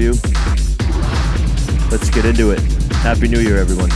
you. Let's get into it. Happy New Year, everyone.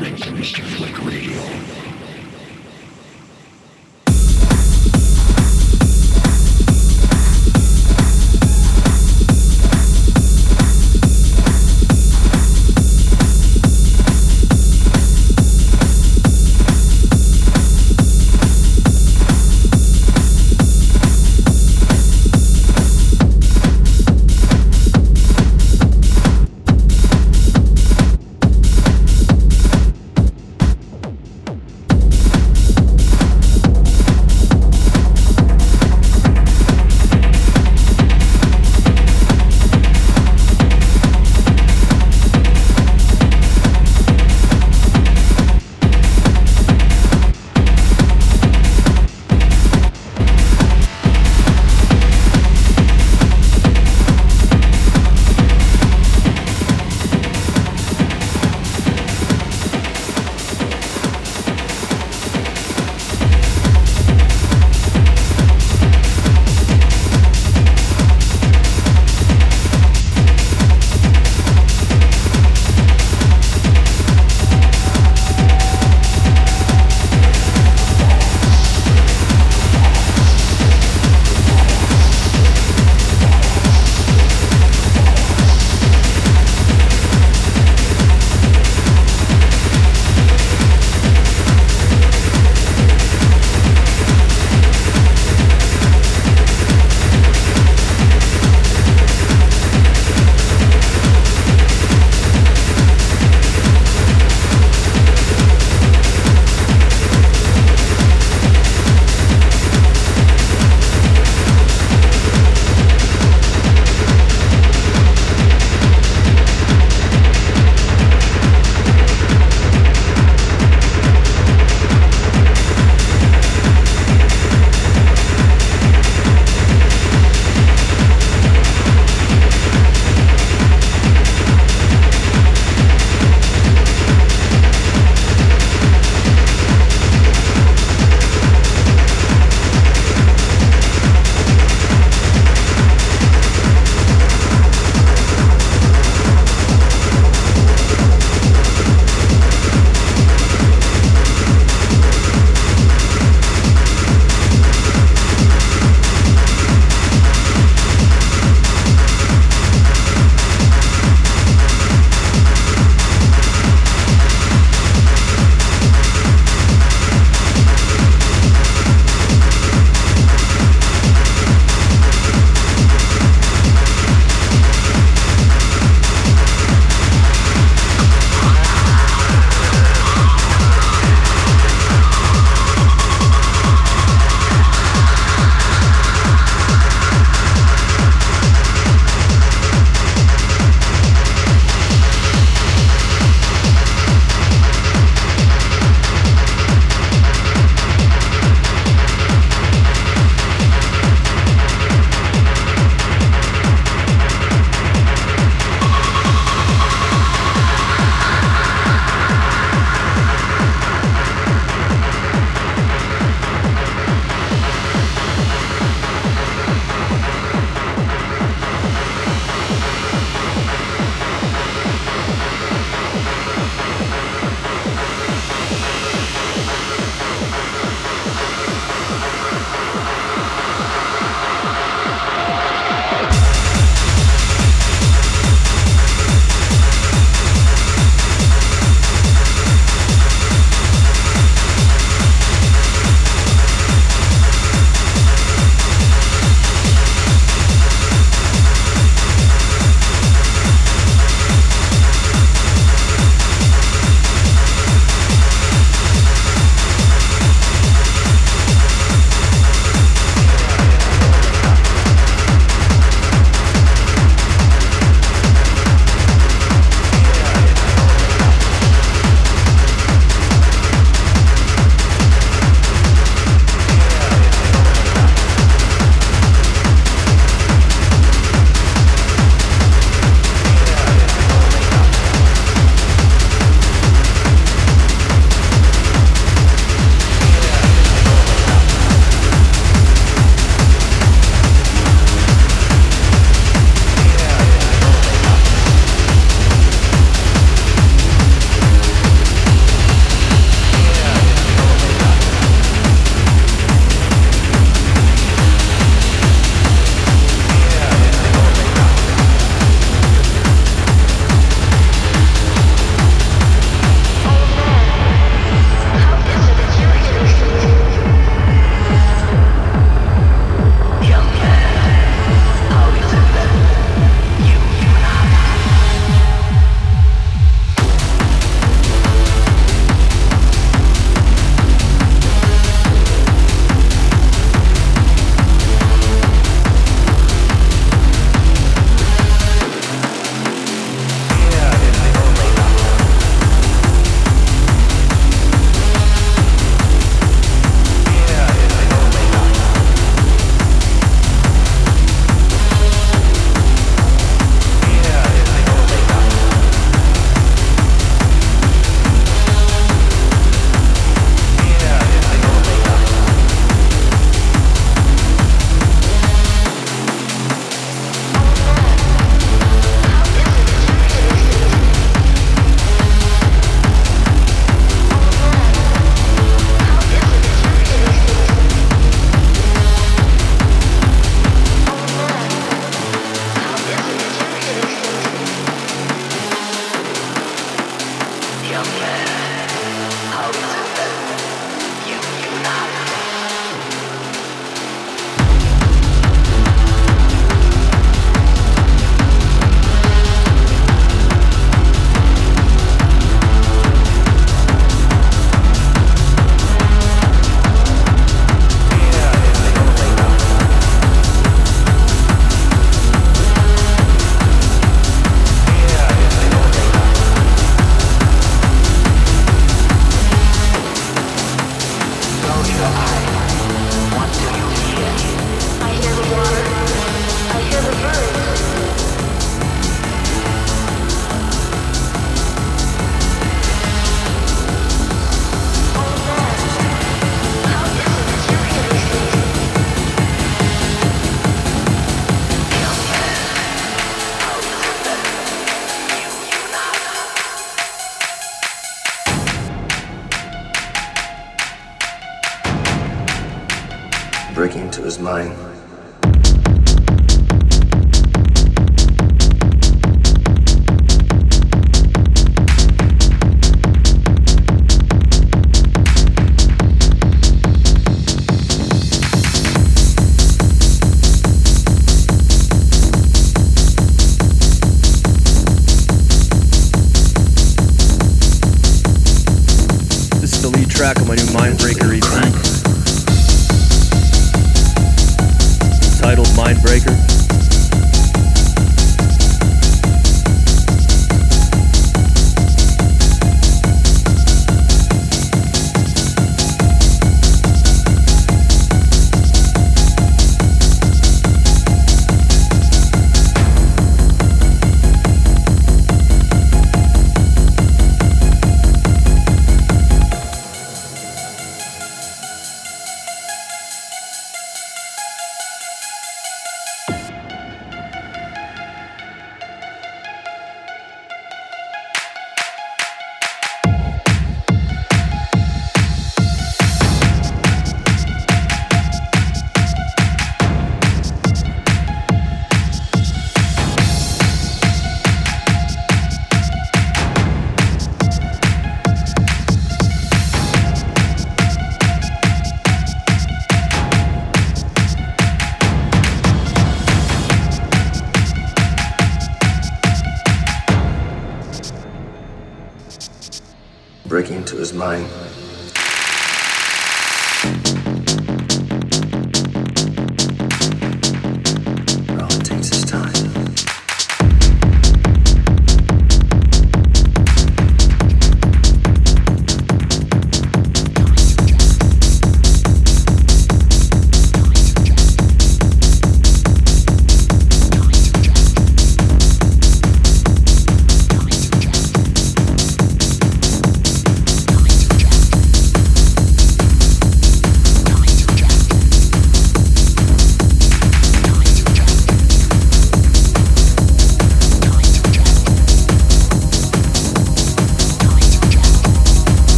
Listening Mr. Flick Radio.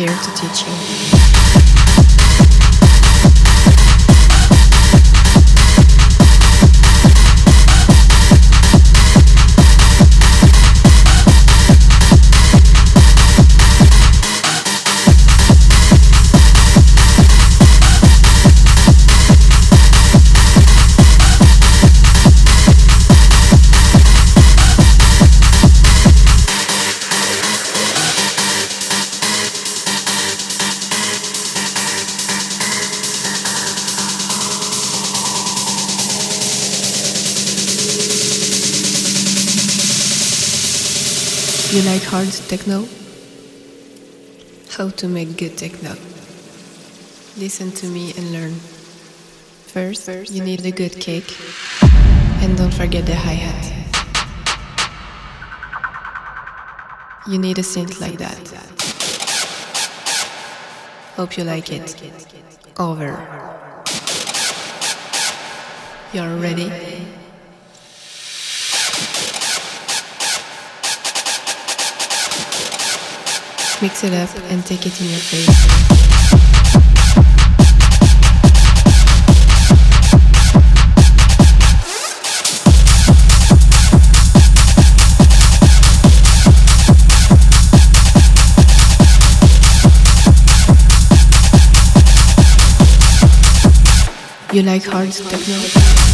Here to teach you. Hard techno? How to make good techno? Listen to me and learn. First, First you need a good kick, and don't forget the hi hat. You need a synth like that. Hope you like it. Over. You're ready? Mix it up and take it in your face. You like hard techno?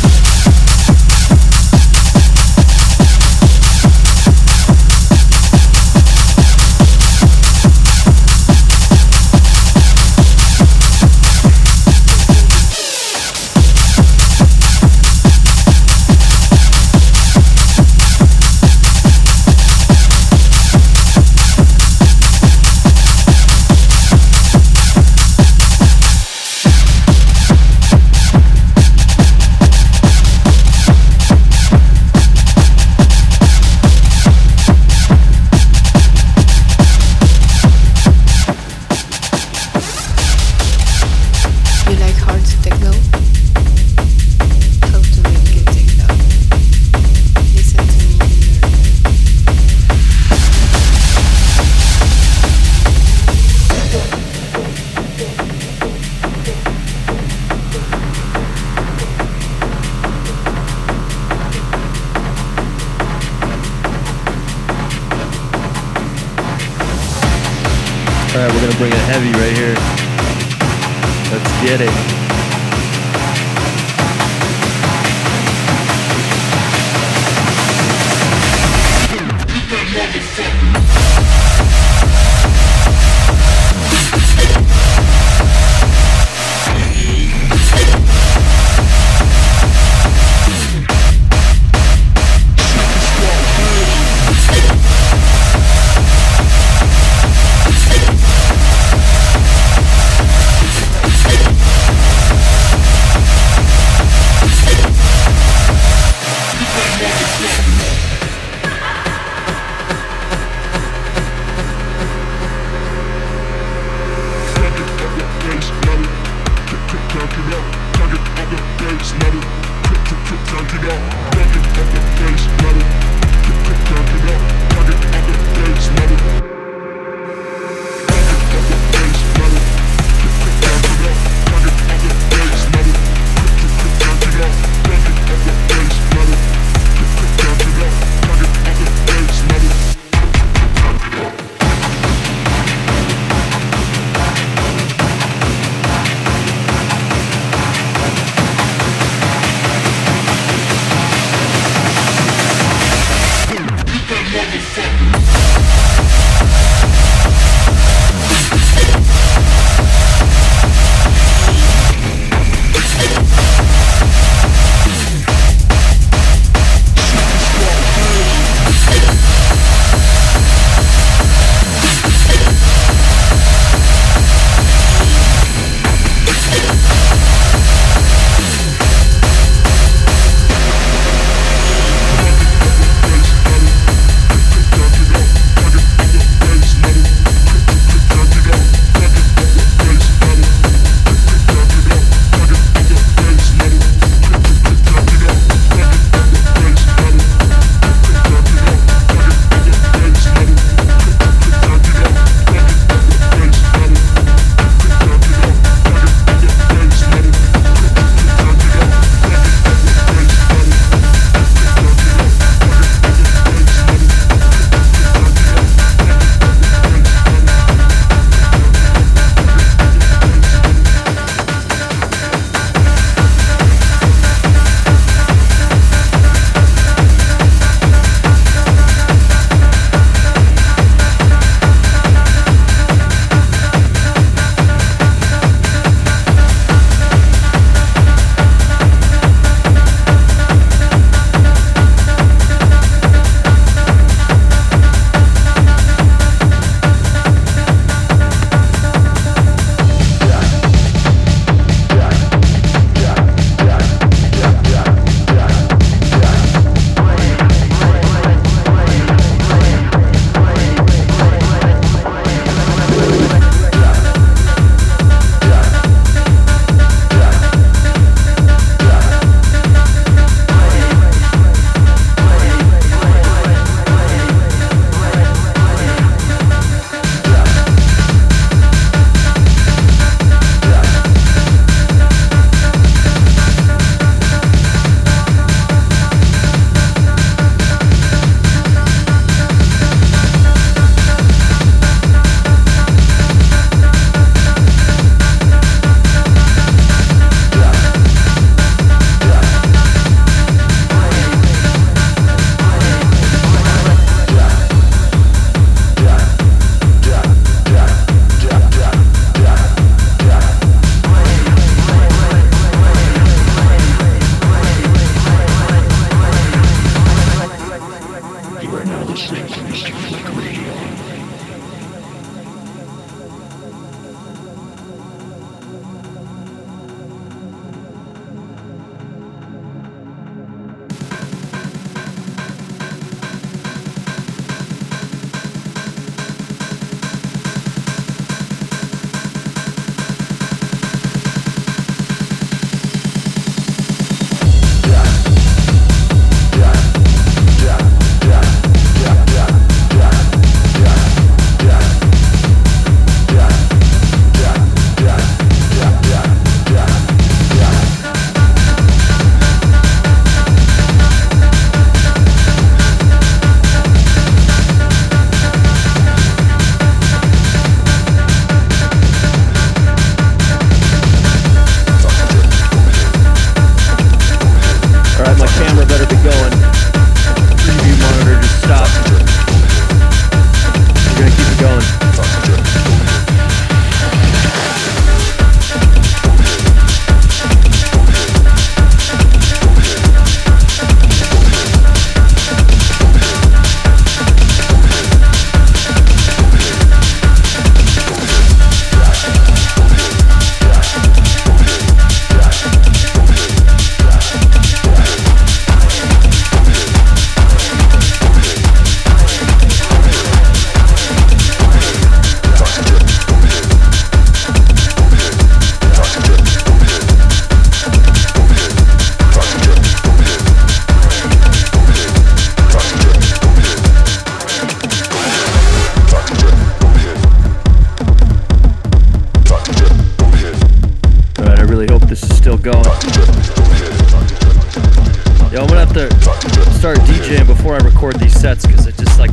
sets because it just like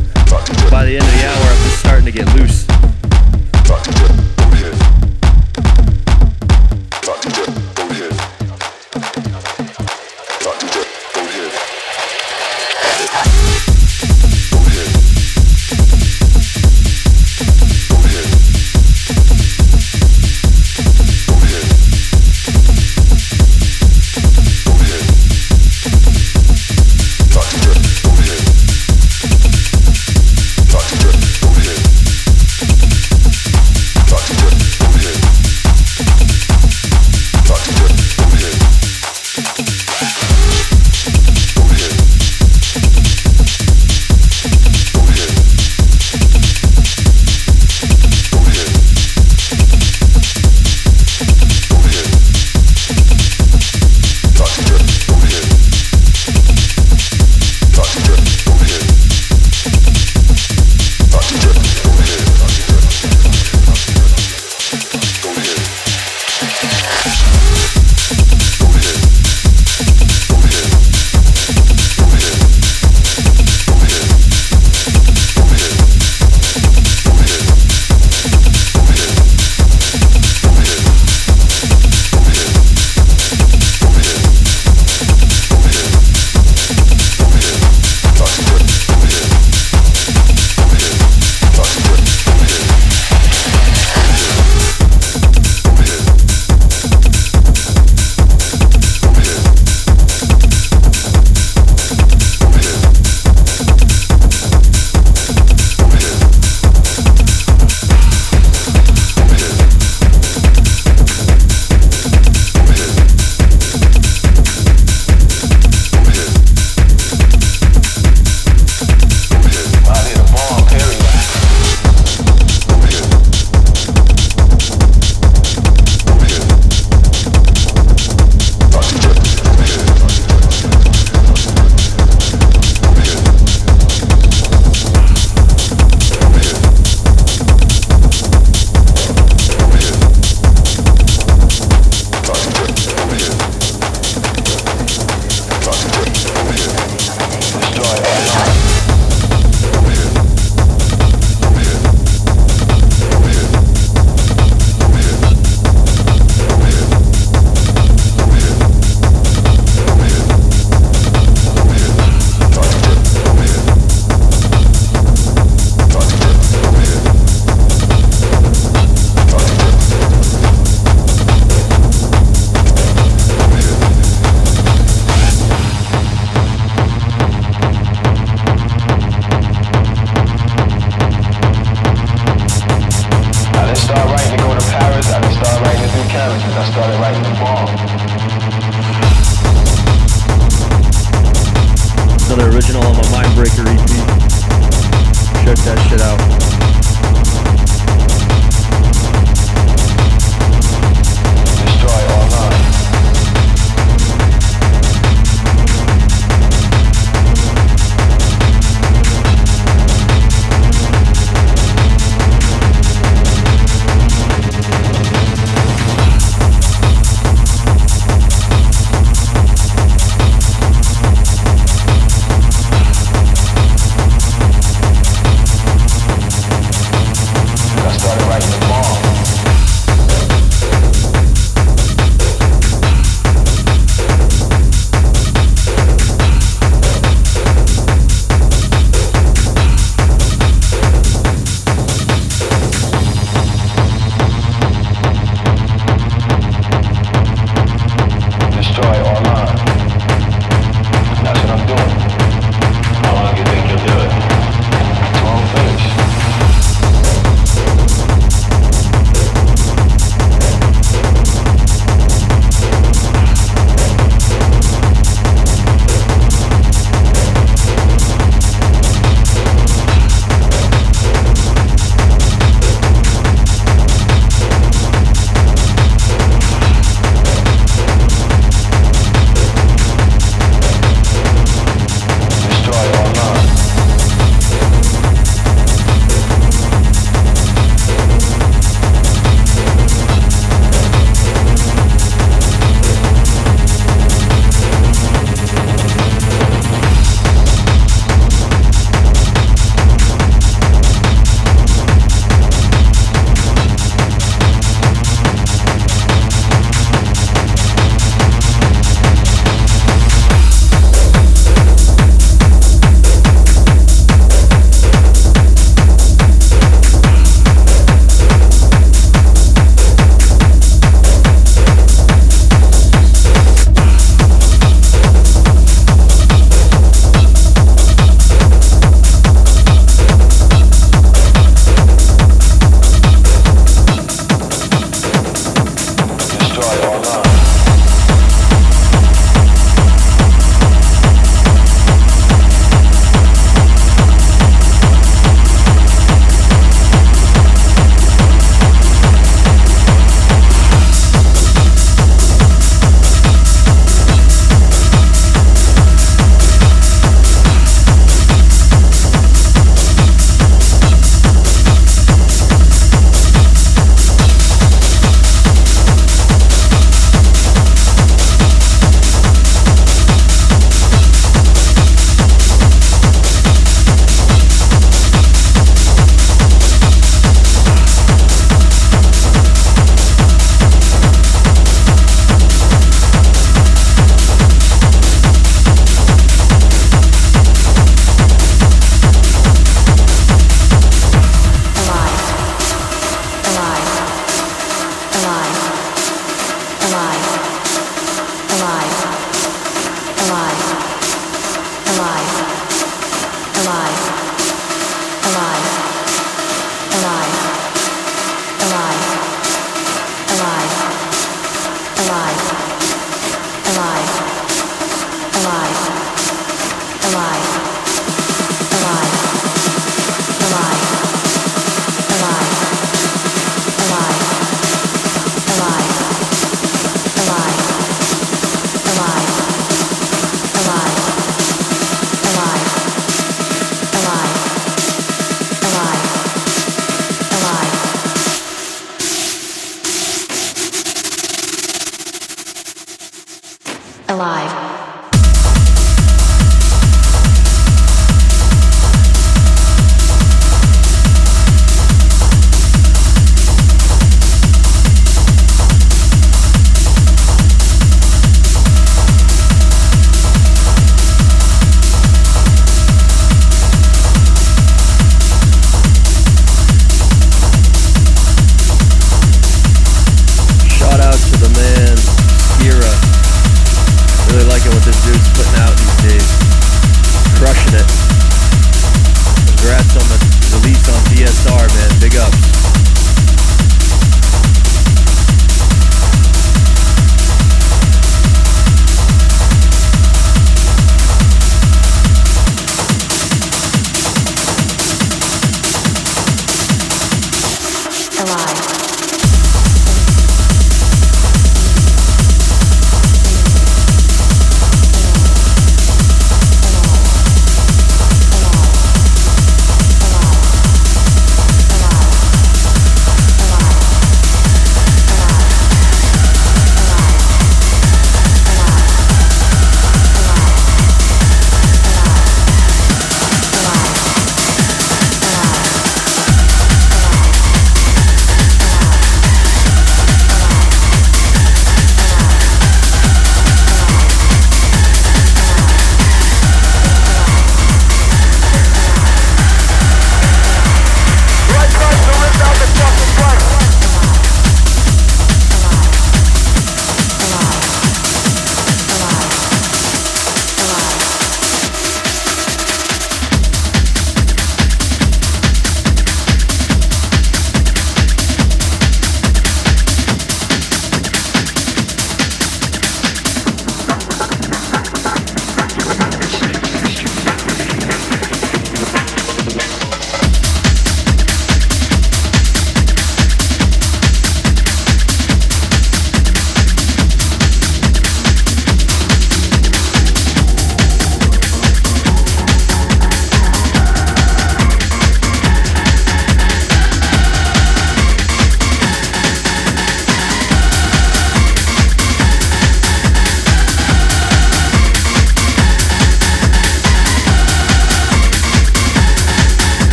by the end of the hour I'm just starting to get loose.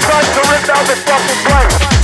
Time to rip out this fucking place.